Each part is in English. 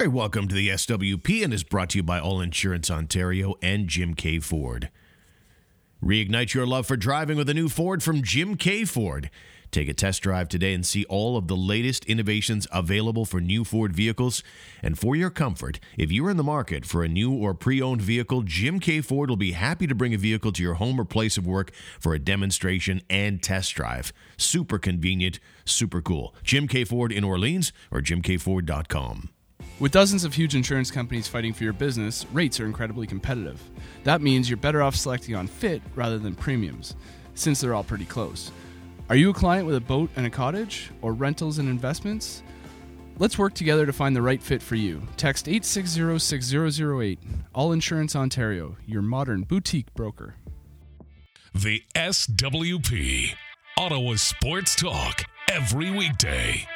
Hey, welcome to the SWP and is brought to you by All Insurance Ontario and Jim Keay Ford. Reignite your love for driving with a new Ford from Jim Keay Ford. Take a test drive today and see all of the latest innovations available for new Ford vehicles. And for your comfort, if you're in the market for a new or pre owned vehicle, Jim Keay Ford will be happy to bring a vehicle to your home or place of work for a demonstration and test drive. Super convenient, super cool. Jim Keay Ford in Orleans or jimkeayford.com. With dozens of huge insurance companies fighting for your business, rates are incredibly competitive. That means you're better off selecting on fit rather than premiums, since they're all pretty close. Are you a client with a boat and a cottage, or rentals and investments? Let's work together to find the right fit for you. Text 8606008. All Insurance Ontario, your modern boutique broker. The SWP, Ottawa Sports Talk, every weekday.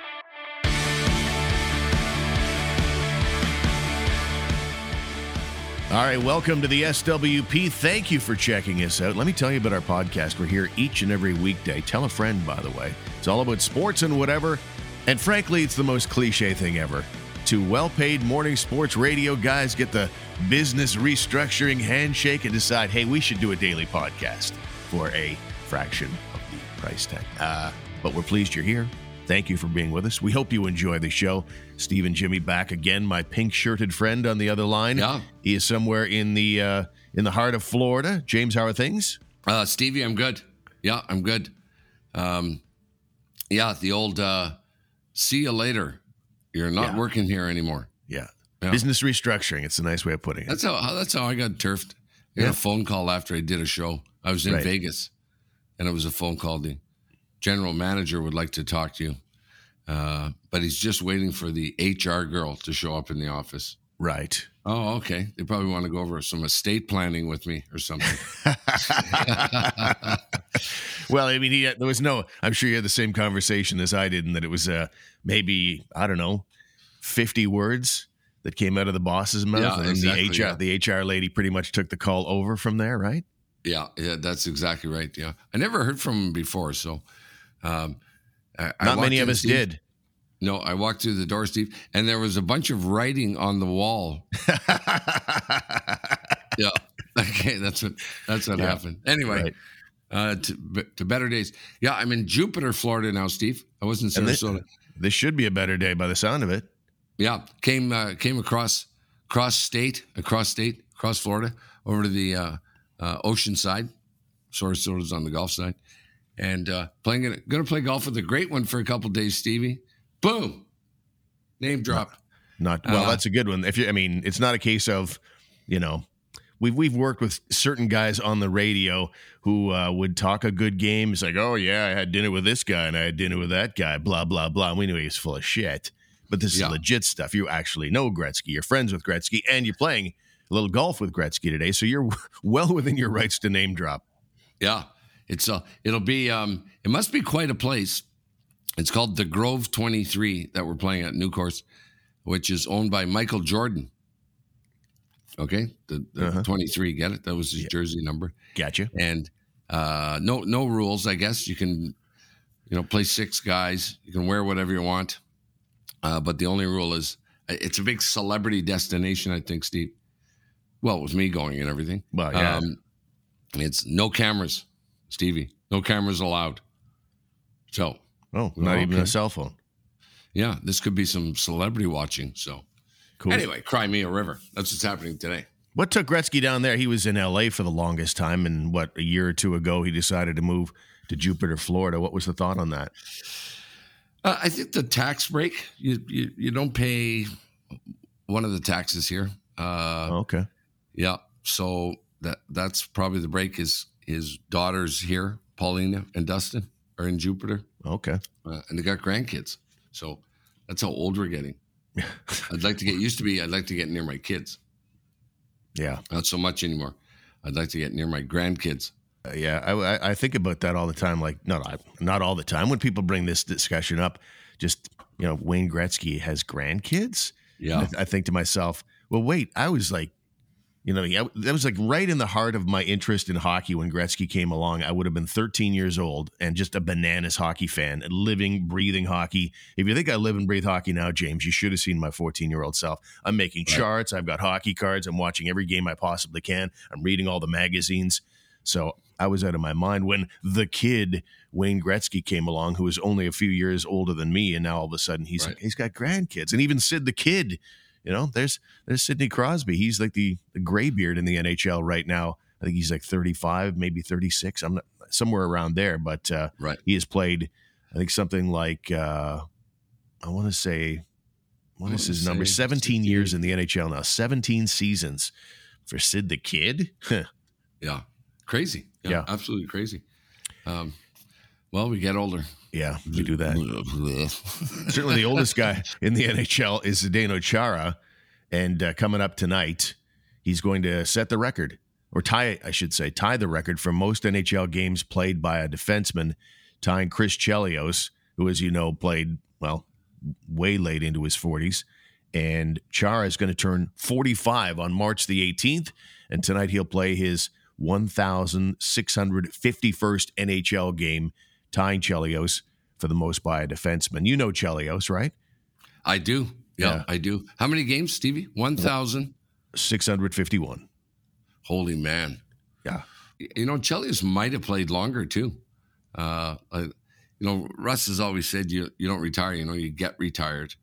All right, welcome to the SWP. Thank you for checking us out. Let me tell you about our podcast. We're here each and every weekday. Tell a friend, by the way. It's all about sports and whatever. And frankly, it's the most cliche thing ever. Two well paid morning sports radio guys get the business restructuring handshake and decide, hey, we should do a daily podcast for a fraction of the price tag. Uh, but we're pleased you're here. Thank you for being with us. We hope you enjoy the show. Steve and Jimmy back again. My pink shirted friend on the other line. Yeah. He is somewhere in the uh, in the heart of Florida. James, how are things? Uh, Stevie, I'm good. Yeah, I'm good. Um, yeah, the old uh, see you later. You're not Yeah. working here anymore. Yeah. Yeah. Business restructuring. It's a nice way of putting it. That's how that's how I got turfed. I got Yeah. a phone call after I did a show. I was in Right. Vegas, and it was a phone call. The general manager would like to talk to you, uh, but he's just waiting for the HR girl to show up in the office. right. Oh, okay. They probably want to go over some estate planning with me or something. Well, I mean, he had, there was no. I'm sure you had the same conversation as I did, and that it was uh, maybe I don't know, 50 words that came out of the boss's mouth, Yeah, and exactly, the HR yeah. the HR lady pretty much took the call over from there, right? Yeah, yeah, that's exactly right. Yeah, I never heard from him before, so um, I, I Not walked many of us Steve- did. No, I walked through the door, Steve, and there was a bunch of writing on the wall. Yeah, okay, that's what that's what Yeah, happened. Anyway, right. uh, to to better days. Yeah, I'm in Jupiter, Florida now, Steve. I was in And this, Sarasota. this should be a better day by the sound of it. Yeah, came uh, came across cross state, across state, across Florida, over to the uh, uh, ocean side. Sarasota's on the Gulf side, and uh, playing. Going to play golf with a great one for a couple days, Stevie. Boom, name drop. Not well. Uh, that's a good one. If you, I mean, it's not a case of, you know, we've we've worked with certain guys on the radio who uh, would talk a good game. It's like, oh yeah, I had dinner with this guy and I had dinner with that guy. Blah blah blah. And we knew he was full of shit. But this Yeah. is legit stuff. You actually know Gretzky. You're friends with Gretzky, and you're playing a little golf with Gretzky today. So you're well within your rights to name drop. Yeah, it's uh, it'll be um, it must be quite a place. It's called the Grove Twenty Three that we're playing at New Course, which is owned by Michael Jordan. Okay, the, the Uh-huh. twenty three, get it? That was his Yeah. jersey number. Gotcha. and uh, no no rules. I guess you can you know play six guys. You can wear whatever you want, uh, but the only rule is uh, it's a big celebrity destination. I think Steve. Well, with me going and everything. Well, yeah. Um, it's no cameras, Stevie. No cameras allowed. So oh, not even a cell phone. yeah, this could be some celebrity watching. So Cool. anyway, cry me a river. That's what's happening today. What took Gretzky down there? He was in LA for the longest time, and what a year or two ago he decided to move to Jupiter, Florida. What was the thought on that? Uh, I think the tax break. You, you you don't pay one of the taxes here. Uh, Oh, okay, Yeah. So that that's probably the break. His his daughters here, Paulina and Dustin, are in Jupiter, okay. uh, and they got grandkids. So that's how old we're getting. I'd like to get used to be. I'd like to get near my kids. Yeah, Not so much anymore. I'd like to get near my grandkids. Uh, yeah. I, I think about that all the time. Like, not not all the time. When people bring this discussion up, just you know, Wayne Gretzky has grandkids. Yeah. I, I think to myself, well, wait, I was like You know, yeah, that was like right in the heart of my interest in hockey when Gretzky came along. I would have been 13 years old and just a bananas hockey fan, living, breathing hockey. If you think I live and breathe hockey now, James, you should have seen my 14 year old self. I'm making right. charts. I've got hockey cards. I'm watching every game I possibly can. I'm reading all the magazines. So I was out of my mind when the kid Wayne Gretzky came along, who was only a few years older than me, and now all of a sudden he's right. he's got grandkids, and even Sid the kid you know, there's there's Sidney Crosby. He's like the, the graybeard in the NHL right now. I think he's like 35, maybe 36. I'm not somewhere around there, but uh, right. he has played. I think something like uh, I want to say what is his number? 17 years in the NHL now. 17 seasons for Sid the Kid. yeah, crazy. Yeah, yeah, absolutely crazy. Um, well, we get older. Yeah, we do that. Certainly, the oldest guy in the NHL is Zdeno Chara, and uh, coming up tonight, he's going to set the record, or tie, I should say, tie the record for most NHL games played by a defenseman, tying Chris Chelios, who, as you know, played well way late into his 40s. And Chara is going to turn 45 on March the 18th, and tonight he'll play his 1,651st NHL game tying Chelios for the most by a defenseman. You know Chelios, right? I do. Yeah, yeah. I do. How many games, Stevie? 1,651. Holy man. Yeah. You know, Chelios might have played longer too. Uh, you know, Russ has always said you you don't retire, you know, you get retired.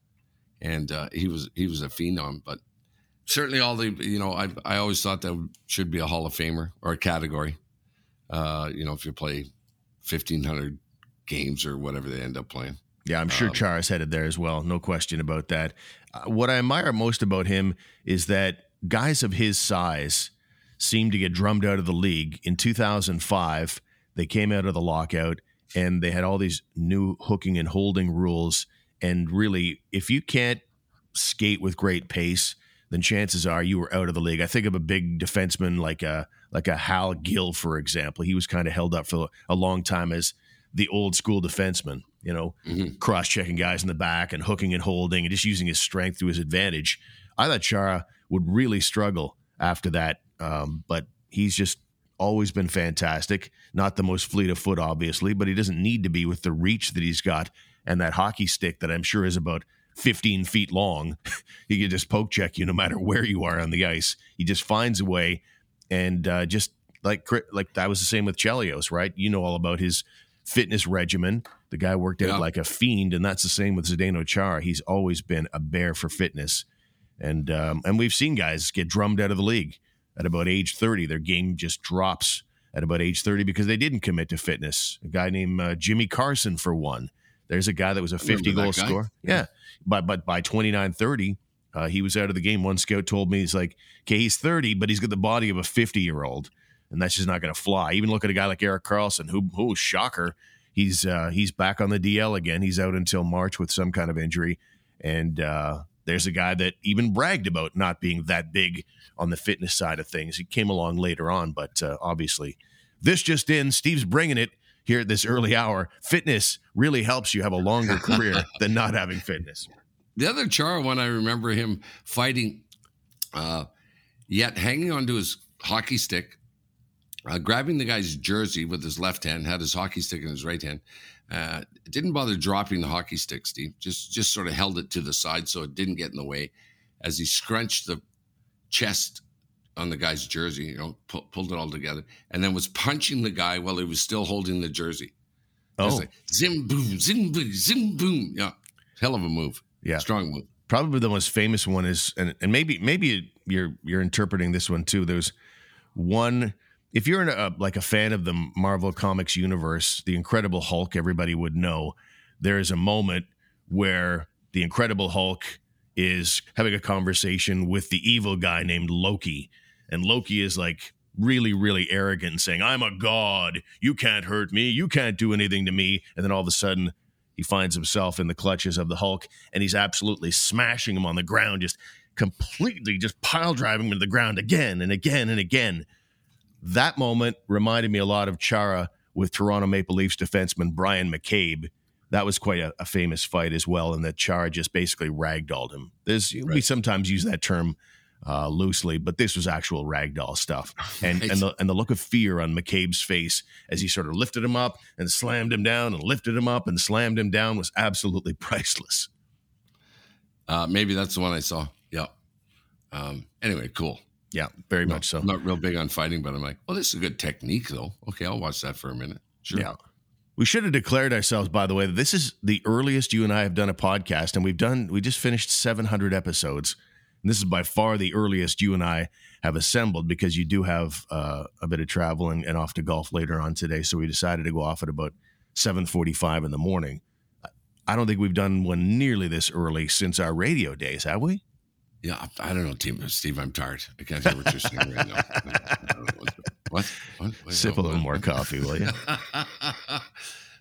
And uh, he was he was a phenom, but certainly all the you know I I always thought that should be a Hall of Famer or a category. Uh, you know, if you play 1,500 games or whatever they end up playing. Yeah, I'm sure um, Chara's headed there as well. No question about that. Uh, what I admire most about him is that guys of his size seem to get drummed out of the league. In 2005, they came out of the lockout and they had all these new hooking and holding rules. And really, if you can't skate with great pace, then chances are you were out of the league. I think of a big defenseman like a like a Hal Gill, for example. He was kind of held up for a long time as the old school defenseman, you know, mm-hmm. cross checking guys in the back and hooking and holding and just using his strength to his advantage. I thought Chara would really struggle after that, um, but he's just always been fantastic. Not the most fleet of foot, obviously, but he doesn't need to be with the reach that he's got and that hockey stick that I'm sure is about 15 feet long. he can just poke check you no matter where you are on the ice. He just finds a way and uh, just like like that was the same with Chelios, right? You know all about his fitness regimen. The guy worked out yeah. like a fiend, and that's the same with Zdeno Chara. He's always been a bear for fitness, and um, and we've seen guys get drummed out of the league at about age thirty. Their game just drops at about age thirty because they didn't commit to fitness. A guy named uh, Jimmy Carson, for one. There's a guy that was a 50 goal scorer. Yeah. yeah. But but by 29 30, uh, he was out of the game. One scout told me he's like, okay, he's 30, but he's got the body of a 50 year old, and that's just not going to fly. Even look at a guy like Erik Karlsson, who, who shocker, he's uh, he's back on the DL again. He's out until March with some kind of injury, and uh, there's a guy that even bragged about not being that big on the fitness side of things. He came along later on, but uh, obviously, this just in. Steve's bringing it here at this early hour. Fitness really helps you have a longer career than not having fitness. The other Char one, I remember him fighting, uh, yet hanging onto his hockey stick, uh, grabbing the guy's jersey with his left hand, had his hockey stick in his right hand. Uh, didn't bother dropping the hockey stick, Steve. Just just sort of held it to the side so it didn't get in the way. As he scrunched the chest on the guy's jersey, you know, pu- pulled it all together, and then was punching the guy while he was still holding the jersey. Oh, like, zim boom, zim boom, zim boom. Yeah, hell of a move. Yeah, strong move. Probably the most famous one is, and, and maybe maybe you're you're interpreting this one too. There's one. If you're a, like a fan of the Marvel Comics universe, the Incredible Hulk, everybody would know. There is a moment where the Incredible Hulk is having a conversation with the evil guy named Loki, and Loki is like really, really arrogant and saying, I'm a god. You can't hurt me. You can't do anything to me. And then all of a sudden, he finds himself in the clutches of the Hulk and he's absolutely smashing him on the ground, just completely just pile driving him to the ground again and again and again. That moment reminded me a lot of Chara with Toronto Maple Leafs defenseman Bryan McCabe. That was quite a, a famous fight as well, and that Chara just basically ragdolled him. There's right. we sometimes use that term uh, loosely, but this was actual ragdoll stuff, and Right. and the and the look of fear on McCabe's face as he sort of lifted him up and slammed him down and lifted him up and slammed him down was absolutely priceless. Uh, maybe that's the one I saw. Yeah. Um, anyway, cool. Yeah, very much so. I'm not real big on fighting, but I'm like, well, this is a good technique, though. Okay, I'll watch that for a minute. Sure. Yeah. We should have declared ourselves, by the way, that this is the earliest you and I have done a podcast, and we've done, we just finished 700 episodes. And this is by far the earliest you and I have assembled because you do have uh, a bit of travel and, and off to golf later on today. So we decided to go off at about 7.45 in the morning. I don't think we've done one nearly this early since our radio days, have we? Yeah, I I don't know, Team Steve. I'm tired. I can't hear what you're saying right now. I don't know what? What? Wait, Sip a what? little more coffee, will you?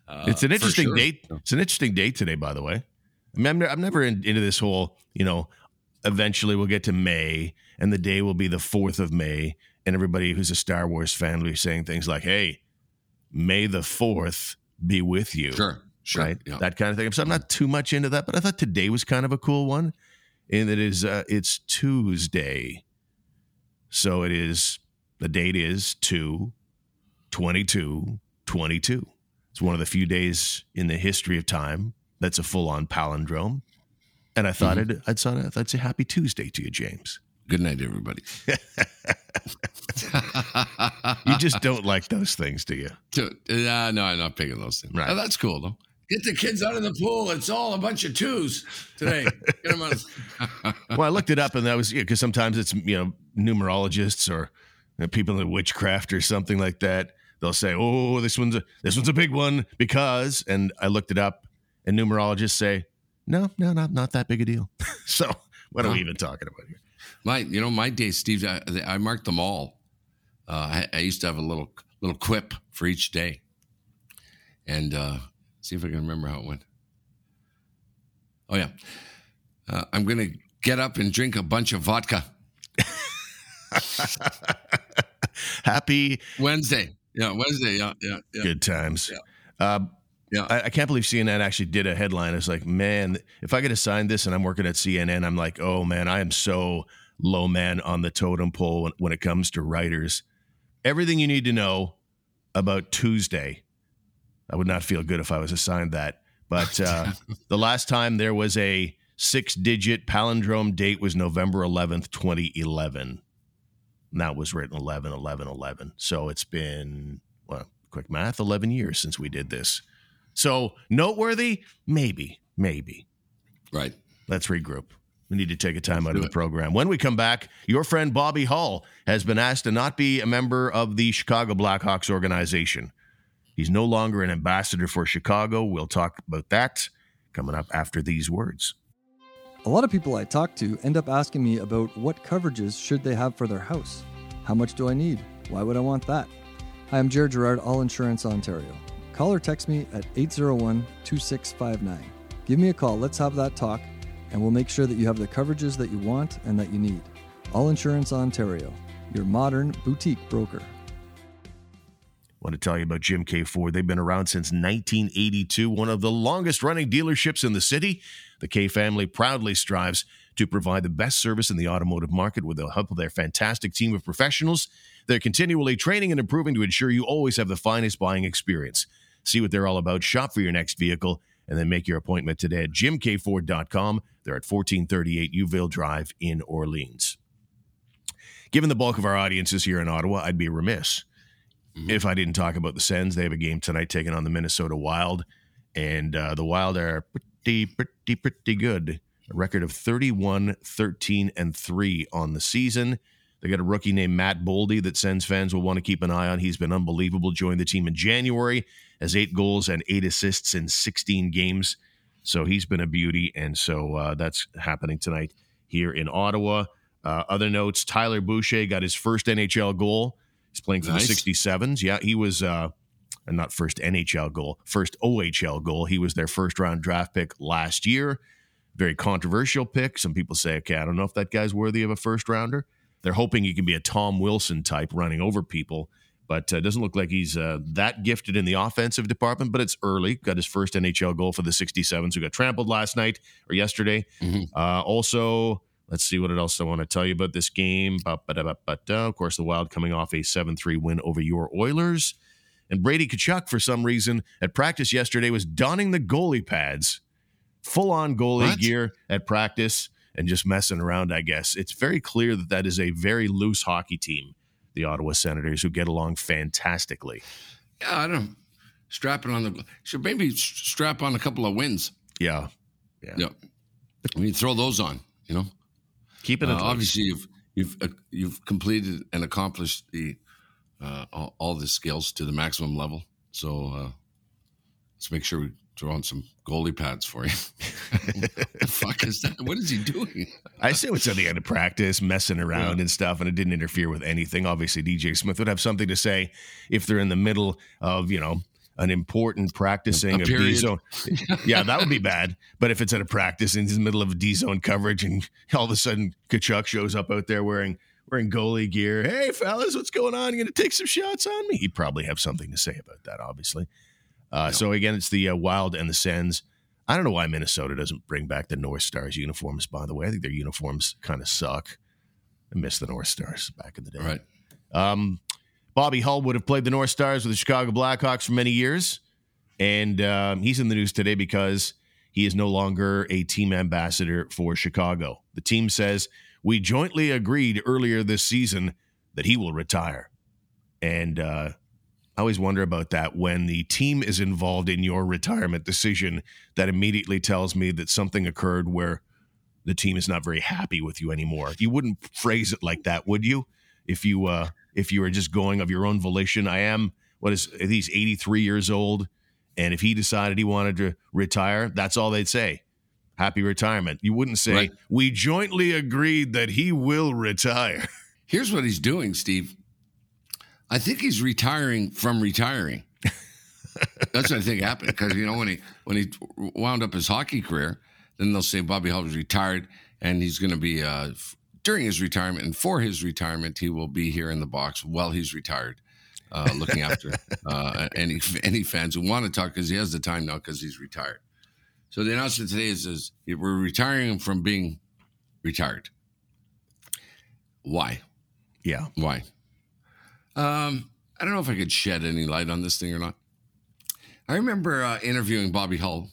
Uh, it's an interesting sure. date. It's an interesting date today, by the way. I mean, I'm, ne- I'm never in, into this whole, you know, eventually we'll get to May and the day will be the 4th of May. And everybody who's a Star Wars fan will be saying things like, hey, May the 4th be with you. Sure, sure. Right? Yeah. That kind of thing. So I'm not too much into that, but I thought today was kind of a cool one. And it is, uh, it's Tuesday. So it is, the date is 2 22 22. It's one of the few days in the history of time that's a full on palindrome. And I thought I'd, I'd, thought I'd say happy Twosday to you, James. Good night, everybody. You just don't like those things, do you? Uh, no, I'm not picking those things. Right. Oh, that's cool though. Get the kids out of the pool. It's all a bunch of twos today. Get 'em out of- Well, I looked it up and that was because sometimes it's, you know, numerologists or you know, people in witchcraft or something like that. They'll say, oh, this one's a, this one's a big one because, and I looked it up and numerologists say, no, no, not, not that big a deal. so what are we even talking about here? my, you know, my day, Steve. I, I marked them all. Uh, I, I used to have a little little quip for each day, and uh, see if I can remember how it went. Oh yeah, uh, I'm gonna get up and drink a bunch of vodka Happy Wednesday. Yeah, Wednesday. Yeah, yeah, yeah. good times. Yeah. Yeah. I, I can't believe CNN actually did a headline. It's like, man, if I get assigned this and I'm working at CNN, I'm like, oh man, I am so low man on the totem pole when, when it comes to writers. Everything you need to know about Twosday. I would not feel good if I was assigned that. But uh, the last time there was a six digit palindrome date was November 11th, 2011. And that was written 11, 11, 11. So it's been, well, quick math, 11 years since we did this. So noteworthy? Maybe, maybe. Right. Let's regroup. We need to take a time out of the it. program. When we come back, your friend Bobby Hull has been asked to not be a member of the Chicago Blackhawks organization. He's no longer an ambassador for Chicago. We'll talk about that coming up after these words. A lot of people I talk to end up asking me about what coverages should they have for their house. How much do I need? Why would I want that? Hi, I'm Jared Gerard, All Insurance Ontario. Call or text me at 801 2659. Give me a call, let's have that talk, and we'll make sure that you have the coverages that you want and that you need. All Insurance Ontario, your modern boutique broker. want to tell you about Jim Keay Ford. They've been around since 1982, one of the longest running dealerships in the city. The Keay family proudly strives to provide the best service in the automotive market with the help of their fantastic team of professionals. They're continually training and improving to ensure you always have the finest buying experience. See what they're all about, shop for your next vehicle, and then make your appointment today at jimkeayford.com. They're at 1438 Youville Drive in Orleans. Given the bulk of our audience is here in Ottawa, I'd be remiss if I didn't talk about the Sens. They have a game tonight taking on the Minnesota Wild, and uh, the Wild are pretty, pretty, pretty good. A record of 31, 13, and 3 on the season. They got a rookie named Matt Boldy that Sens fans will want to keep an eye on. He's been unbelievable. Joined the team in January, has eight goals and eight assists in 16 games. So he's been a beauty. And so uh, that's happening tonight here in Ottawa. Uh, other notes Tyler Boucher got his first NHL goal. He's playing for Nice. the 67s. Yeah, he was uh, and not first NHL goal, first OHL goal. He was their first round draft pick last year. Very controversial pick. Some people say, okay, I don't know if that guy's worthy of a first rounder. They're hoping he can be a Tom Wilson type running over people, but uh, doesn't look like he's uh, that gifted in the offensive department. But it's early. Got his first NHL goal for the 67s, who got trampled last night or yesterday. Mhm. Uh, also, let's see what else I want to tell you about this game. Of course, the Wild coming off a 7 3 win over your Oilers. And Brady Tkachuk, for some reason, at practice yesterday was donning the goalie pads, full on goalie What? gear at practice and just messing around, I guess. It's very clear that that is a very loose hockey team, the Ottawa Senators, who get along fantastically. Yeah, I don't know. Strapping on the should maybe strap on a couple of wins. Yeah. Yeah, yeah. I mean throw those on. You know, Keep it uh, obviously you've you've uh, you've completed and accomplished the uh, all, all the skills to the maximum level. So uh, let's make sure we on some goalie pads for you. what the fuck is that? What is he doing? I assume it's at the end of practice, messing around and stuff, and it didn't interfere with anything. Obviously, DJ Smith would have something to say if they're in the middle of, you know, an important practicing A of D zone. Yeah, that would be bad. But if it's at a practice in the middle of D zone coverage and all of a sudden Tkachuk shows up out there wearing wearing goalie gear, hey fellas, what's going on? You gonna take some shots on me? He'd probably have something to say about that, obviously. Uh, So again, it's the uh, Wild and the Sens. I don't know why Minnesota doesn't bring back the North Stars uniforms. By the way, I think their uniforms kind of suck. I miss the North Stars back in the day. Right. Um, Bobby Hull would have played the North Stars with the Chicago Blackhawks for many years, and um, he's in the news today because he is no longer a team ambassador for Chicago. The team says we jointly agreed earlier this season that he will retire, and uh, I always wonder about that when the team is involved in your retirement decision. That immediately tells me that something occurred where the team is not very happy with you anymore. You wouldn't phrase it like that, would you? If you uh, if you were just going of your own volition, I am what is he's 83 years old, and if he decided he wanted to retire, that's all they'd say. Happy retirement. You wouldn't say Right. we jointly agreed that he will retire. Here's what he's doing, Steve. I think he's retiring from retiring. That's what I think happened because you know when he when he wound up his hockey career, then they'll say Bobby Hull was retired and he's going to be uh, during his retirement and for his retirement he will be here in the box while he's retired, uh, looking after uh, any any fans who want to talk because he has the time now because he's retired. So the announcement today is, is we're retiring him from being retired. Why? Yeah. Why? Um, I don't know if I could shed any light on this thing or not. I remember uh, interviewing Bobby Hull.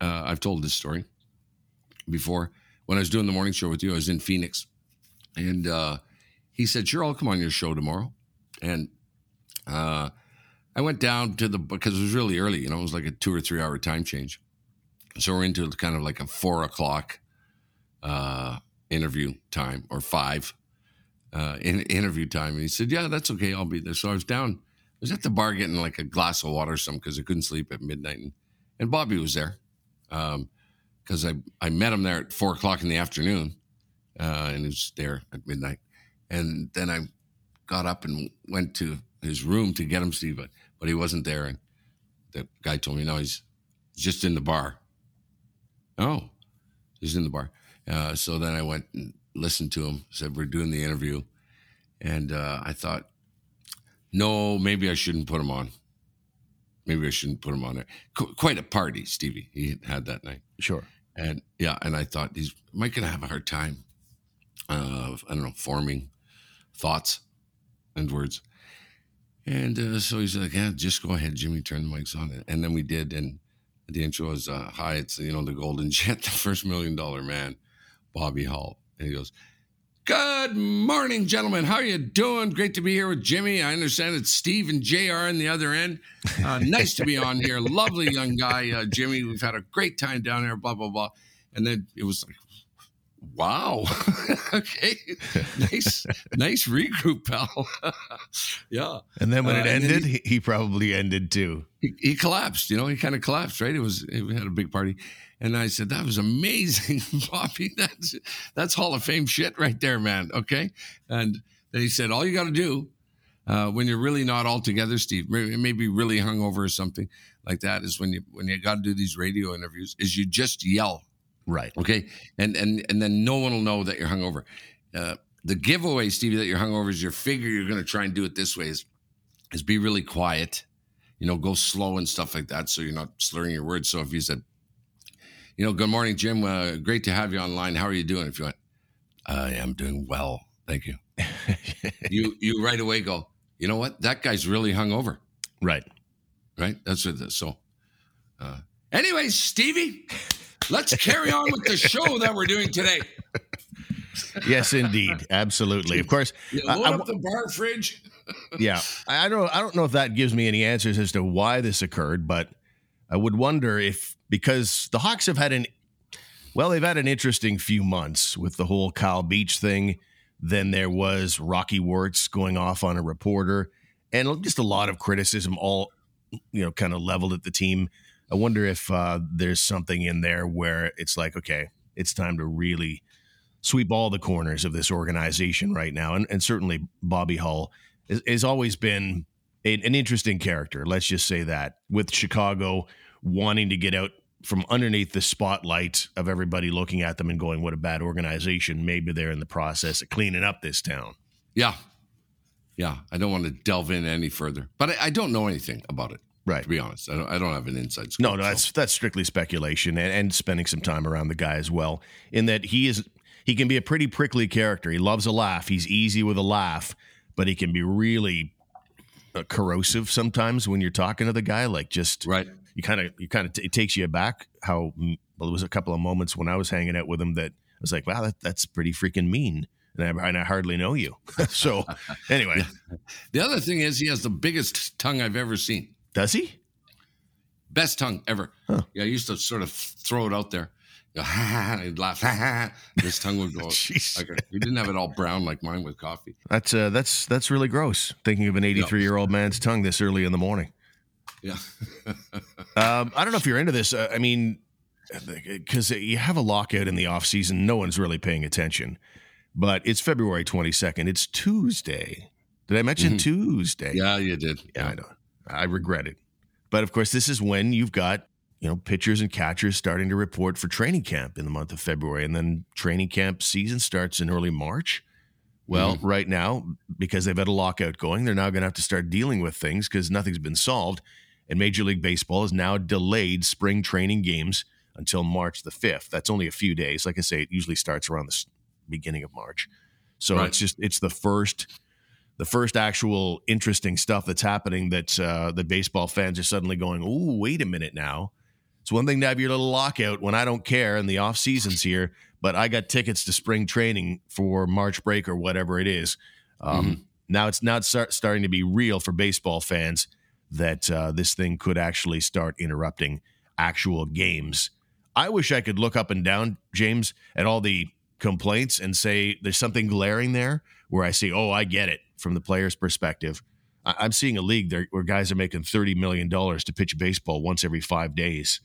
Uh, I've told this story before. When I was doing the morning show with you, I was in Phoenix, and uh, he said, "Sure, I'll come on your show tomorrow." And uh, I went down to the because it was really early. You know, it was like a two or three hour time change. So we're into kind of like a four o'clock uh, interview time or five uh, in interview time. And he said, Yeah, that's okay. I'll be there. So I was down, I was at the bar getting like a glass of water or something because I couldn't sleep at midnight. And, and Bobby was there because I, I met him there at four o'clock in the afternoon uh, and he was there at midnight. And then I got up and went to his room to get him, Steve, but, but he wasn't there. And the guy told me, No, he's just in the bar. Oh, he's in the bar. Uh, so then I went and listened to him. Said we're doing the interview, and uh, I thought, no, maybe I shouldn't put him on. Maybe I shouldn't put him on there. Qu- quite a party, Stevie. He had that night, Sure. and yeah, and I thought he's might gonna have a hard time. Uh, I don't know, forming thoughts and words. And uh, so he's like, "Yeah, just go ahead, Jimmy. Turn the mics on." And then we did, and the intro was, uh, "Hi, it's you know the Golden Jet, the first million dollar man, Bobby Hull." And he goes, "Good morning, gentlemen. How are you doing? Great to be here with Jimmy. I understand it's Steve and Jr. on the other end. Uh, nice to be on here. Lovely young guy, uh, Jimmy. We've had a great time down here, Blah blah blah." And then it was like, "Wow, okay, nice, nice regroup, pal." yeah. And then when Uh, it then ended, he, he probably ended too. he, he collapsed. You know, he kind of collapsed. Right? It was we had a big party, and I said that was amazing, Bobby. That's that's Hall of Fame shit right there, man. Okay, and then he said all you got to do uh, when you're really not all together, Steve, may- maybe really hungover or something like that, is when you when you got to do these radio interviews, is you just yell Right. Okay, and and and then no one will know that you're hungover. Uh, the giveaway, Stevie, that you're hungover is your figure. You're going to try and do it this way: is is be really quiet. You know, go slow and stuff like that, so you're not slurring your words. So if you said, you know, good morning, Jim, uh, great to have you online. How are you doing? If you want, I am doing well. Thank you. you you right away go, you know what? That guy's really hungover. Right. Right? That's what it is. So uh anyways, Stevie, let's carry on with the show that we're doing today. Yes, indeed. Absolutely. Of course. You I- load I- up the bar fridge. yeah. I I don't I don't know if that gives me any answers as to why this occurred, but I would wonder if because the Hawks have had an well, they've had an interesting few months with the whole Kyle Beach thing. Then there was Rocky Wirtz going off on a reporter, and just a lot of criticism, all you know, kind of leveled at the team. I wonder if uh, there's something in there where it's like, okay, it's time to really sweep all the corners of this organization right now, and, and certainly Bobby Hull has, has always been a, an interesting character. Let's just say that with Chicago wanting to get out from underneath the spotlight of everybody looking at them and going, "What a bad organization!" Maybe they're in the process of cleaning up this town. Yeah. Yeah. I don't want to delve in any further. But I, I don't know anything about it, Right. to be honest. I don't I don't have an inside scoop. No, no, so- that's that's strictly speculation and, and spending some time around the guy as well. In that he is he can be a pretty prickly character. He loves a laugh. He's easy with a laugh, but he can be really corrosive sometimes when you're talking to the guy. Like just right. you kind of you kind of it takes you aback. How mm, well, there was a couple of moments when I was hanging out with him that I was like, wow, that, that's pretty freaking mean. And I, and I hardly know you. so anyway, The other thing is he has the biggest tongue I've ever seen. does he? Best tongue ever. Huh. Yeah, I used to sort of throw it out there. Go, ha, ha, ha, he'd laugh. Ha, ha, ha. His tongue would go. Like a- he didn't have it all brown like mine with coffee. That's uh, that's that's really gross. Thinking of an 83 year old man's tongue this early in the morning. Yeah. Um, I don't know if you're into this. Uh, I mean, because you have a lockout in the off season, no one's really paying attention. But it's February 22nd. It's Tuesday. Did I mention Twosday? yeah, you did. Yeah, I know. I regret it. But of course, this is when you've got you know pitchers and catchers starting to report for training camp in the month of February, and then training camp season starts in early March. Well, right now, because they've had a lockout going, they're now going to have to start dealing with things because nothing's been solved. And Major League Baseball has now delayed spring training games until March the 5th. That's only a few days. Like I say, it usually starts around the beginning of March. So Right. it's just, it's the first the first actual interesting stuff that's happening that uh, that baseball fans are suddenly going, "Oh, wait a minute now." It's one thing to have your little lockout when I don't care and the off season's here, but I got tickets to spring training for March break or whatever it is. Um, Now it's now it's start, starting to be real for baseball fans that uh, this thing could actually start interrupting actual games. I wish I could look up and down, James, at all the complaints and say there's something glaring there where I say, oh, I get it from the player's perspective. I- I'm seeing a league there where guys are making $30 million to pitch baseball once every five days.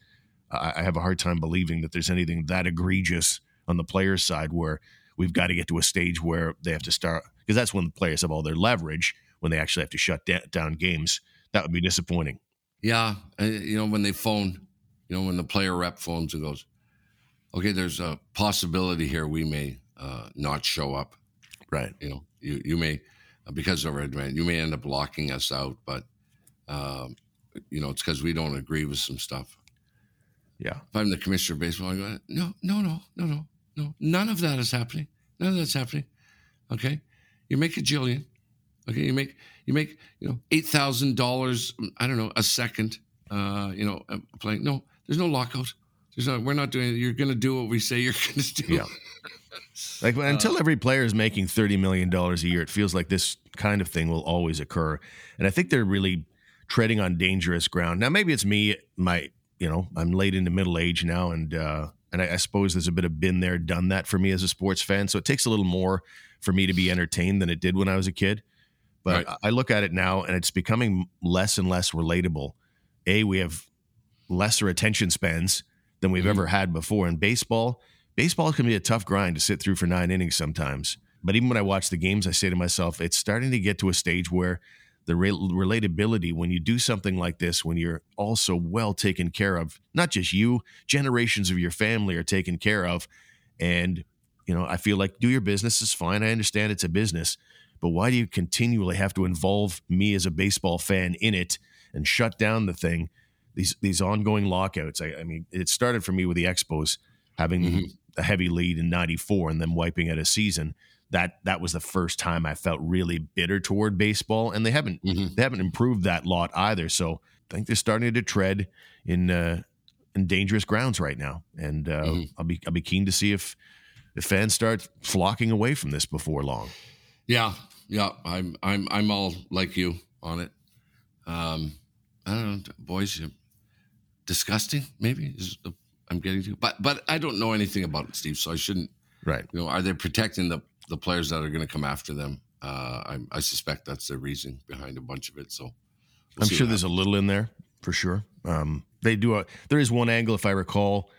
I I have a hard time believing that there's anything that egregious on the player's side where we've got to get to a stage where they have to start, because that's when the players have all their leverage when they actually have to shut da- down games. That would be disappointing. Yeah, you know when they phone, you know when the player rep phones and goes, "Okay, there's a possibility here we may uh, not show up. Right. You know, you you may because of our demand, you may end up locking us out, but um, you know it's because we don't agree with some stuff." Yeah. If I'm the commissioner of baseball, I go, "No, no, no, no, no, no, none of that is happening. None of that's happening." Okay, you make a jillion. Okay, you make you make you know eight thousand dollars. I don't know a second. Uh, you know, uh, playing. No, there's no lockout. There's no. We're not doing it. You're going to do what we say you're going to do. Yeah. Like until every player is making thirty million dollars a year, it feels like this kind of thing will always occur. And I think they're really treading on dangerous ground. Now, maybe it's me. My, you know, I'm late into middle age now, and uh, and I, I suppose there's a bit of been there, done that for me as a sports fan. So it takes a little more for me to be entertained than it did when I was a kid. But Right. I look at it now, and it's becoming less and less relatable. A, we have lesser attention spans than we've Mhm. ever had before in baseball baseball can be a tough grind to sit through for nine innings sometimes. But even when I watch the games, I say to myself, it's starting to get to a stage where the re- relatability, when you do something like this, when you're also well taken care of, not just you, generations of your family are taken care of. And, you know, I feel like do your business is fine. I understand it's a business, but why do you continually have to involve me as a baseball fan in it and shut down the thing? These these ongoing lockouts. I, I mean, it started for me with the Expos having Mhm. a heavy lead in 94 and then wiping out a season that that was the first time I felt really bitter toward baseball and they haven't Mhm. they haven't improved that lot either so I think they're starting to tread in uh, in dangerous grounds right now and uh, Mhm. I'll be I'll be keen to see if if fans start flocking away from this before long Yeah, yeah. I'm I'm I'm all like you on it. Um, I don't know, boys. Disgusting, maybe is the I'm getting to, but but I don't know anything about it, Steve. So I shouldn't. right You know, are they protecting the the players that are going to come after them? Uh, I, I suspect that's the reason behind a bunch of it. So we'll I'm sure there's a little in there for sure. Um, they do a. There is one angle, if I recall.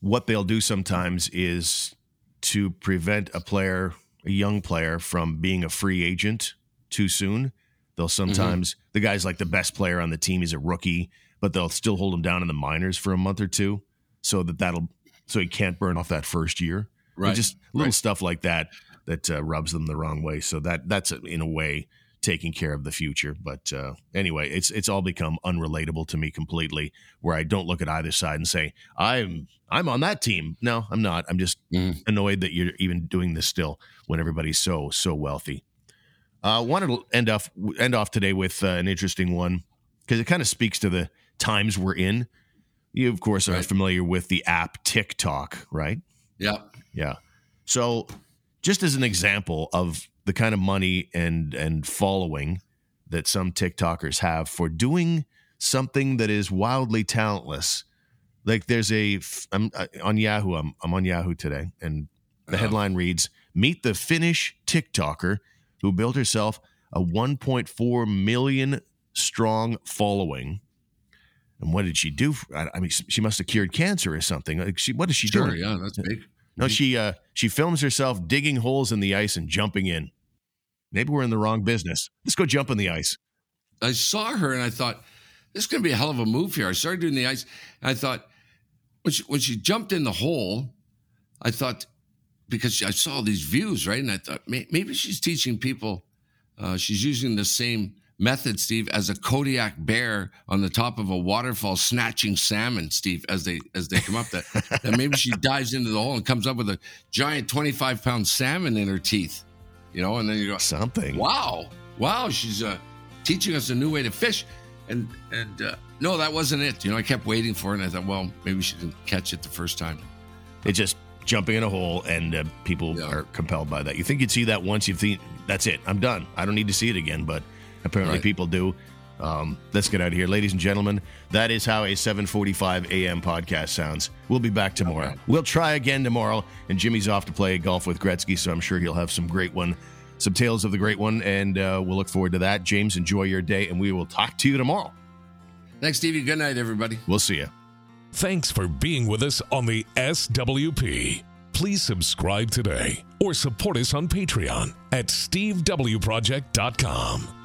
What they'll do sometimes is to prevent a player, a young player, from being a free agent too soon. They'll sometimes the guy's like the best player on the team. He's a rookie, but they'll still hold him down in the minors for a month or two, so that that'll so he can't burn off that first year. Right, Just little right. stuff like that that uh, rubs them the wrong way. So that that's uh, in a way taking care of the future. But uh, anyway, it's it's all become unrelatable to me completely. Where I don't look at either side and say I'm I'm on that team. No, I'm not. I'm just Mhm. annoyed that you're even doing this still when everybody's so so wealthy. Uh, wanted to end off end off today with uh, an interesting one because it kind of speaks to the times we're in. You of course are Right. familiar with the app TikTok, right? Yeah, Yeah. So, just as an example of the kind of money and and following that some TikTokers have for doing something that is wildly talentless, like there's a I'm on Yahoo. I'm I'm on Yahoo today, and the Uh-huh. headline reads: "Meet the Finnish TikToker who built herself a 1.4 million strong following." And what did she do? I I mean, she must have cured cancer or something. Like she, what is she sure. doing? Yeah, that's big. No, she uh she films herself digging holes in the ice and jumping in. Maybe we're in the wrong business. Let's go jump in the ice. I saw her and I thought, this is going to be a hell of a move here. I started doing the ice and I thought, when she, when she jumped in the hole, I thought, because I saw these views, right? And I thought, maybe she's teaching people, uh, she's using the same method, Steve, as a Kodiak bear on the top of a waterfall snatching salmon, Steve, as they as they come up. That, that maybe she dives into the hole and comes up with a giant 25 pound salmon in her teeth, you know, and then you go, Something. wow wow she's uh, teaching us a new way to fish and and uh, no that wasn't it you know i kept waiting for it and i thought well maybe she didn't catch it the first time It's just jumping in a hole, and uh, people Yeah. are compelled by that. You think you'd see that once, you think that's it. I'm done. I don't need to see it again. But apparently, Right. people do. Um, let's get out of here, ladies and gentlemen. That is how a 7:45 a.m. podcast sounds. We'll be back tomorrow. Okay. We'll try again tomorrow, and Jimmy's off to play golf with Gretzky, so I'm sure he'll have some great one, some tales of the great one, and uh, we'll look forward to that. James, enjoy your day, and we will talk to you tomorrow. thanks stevie good night everybody We'll see you. Thanks for being with us on the SWP. Please subscribe today or support us on Patreon at stevewproject.com.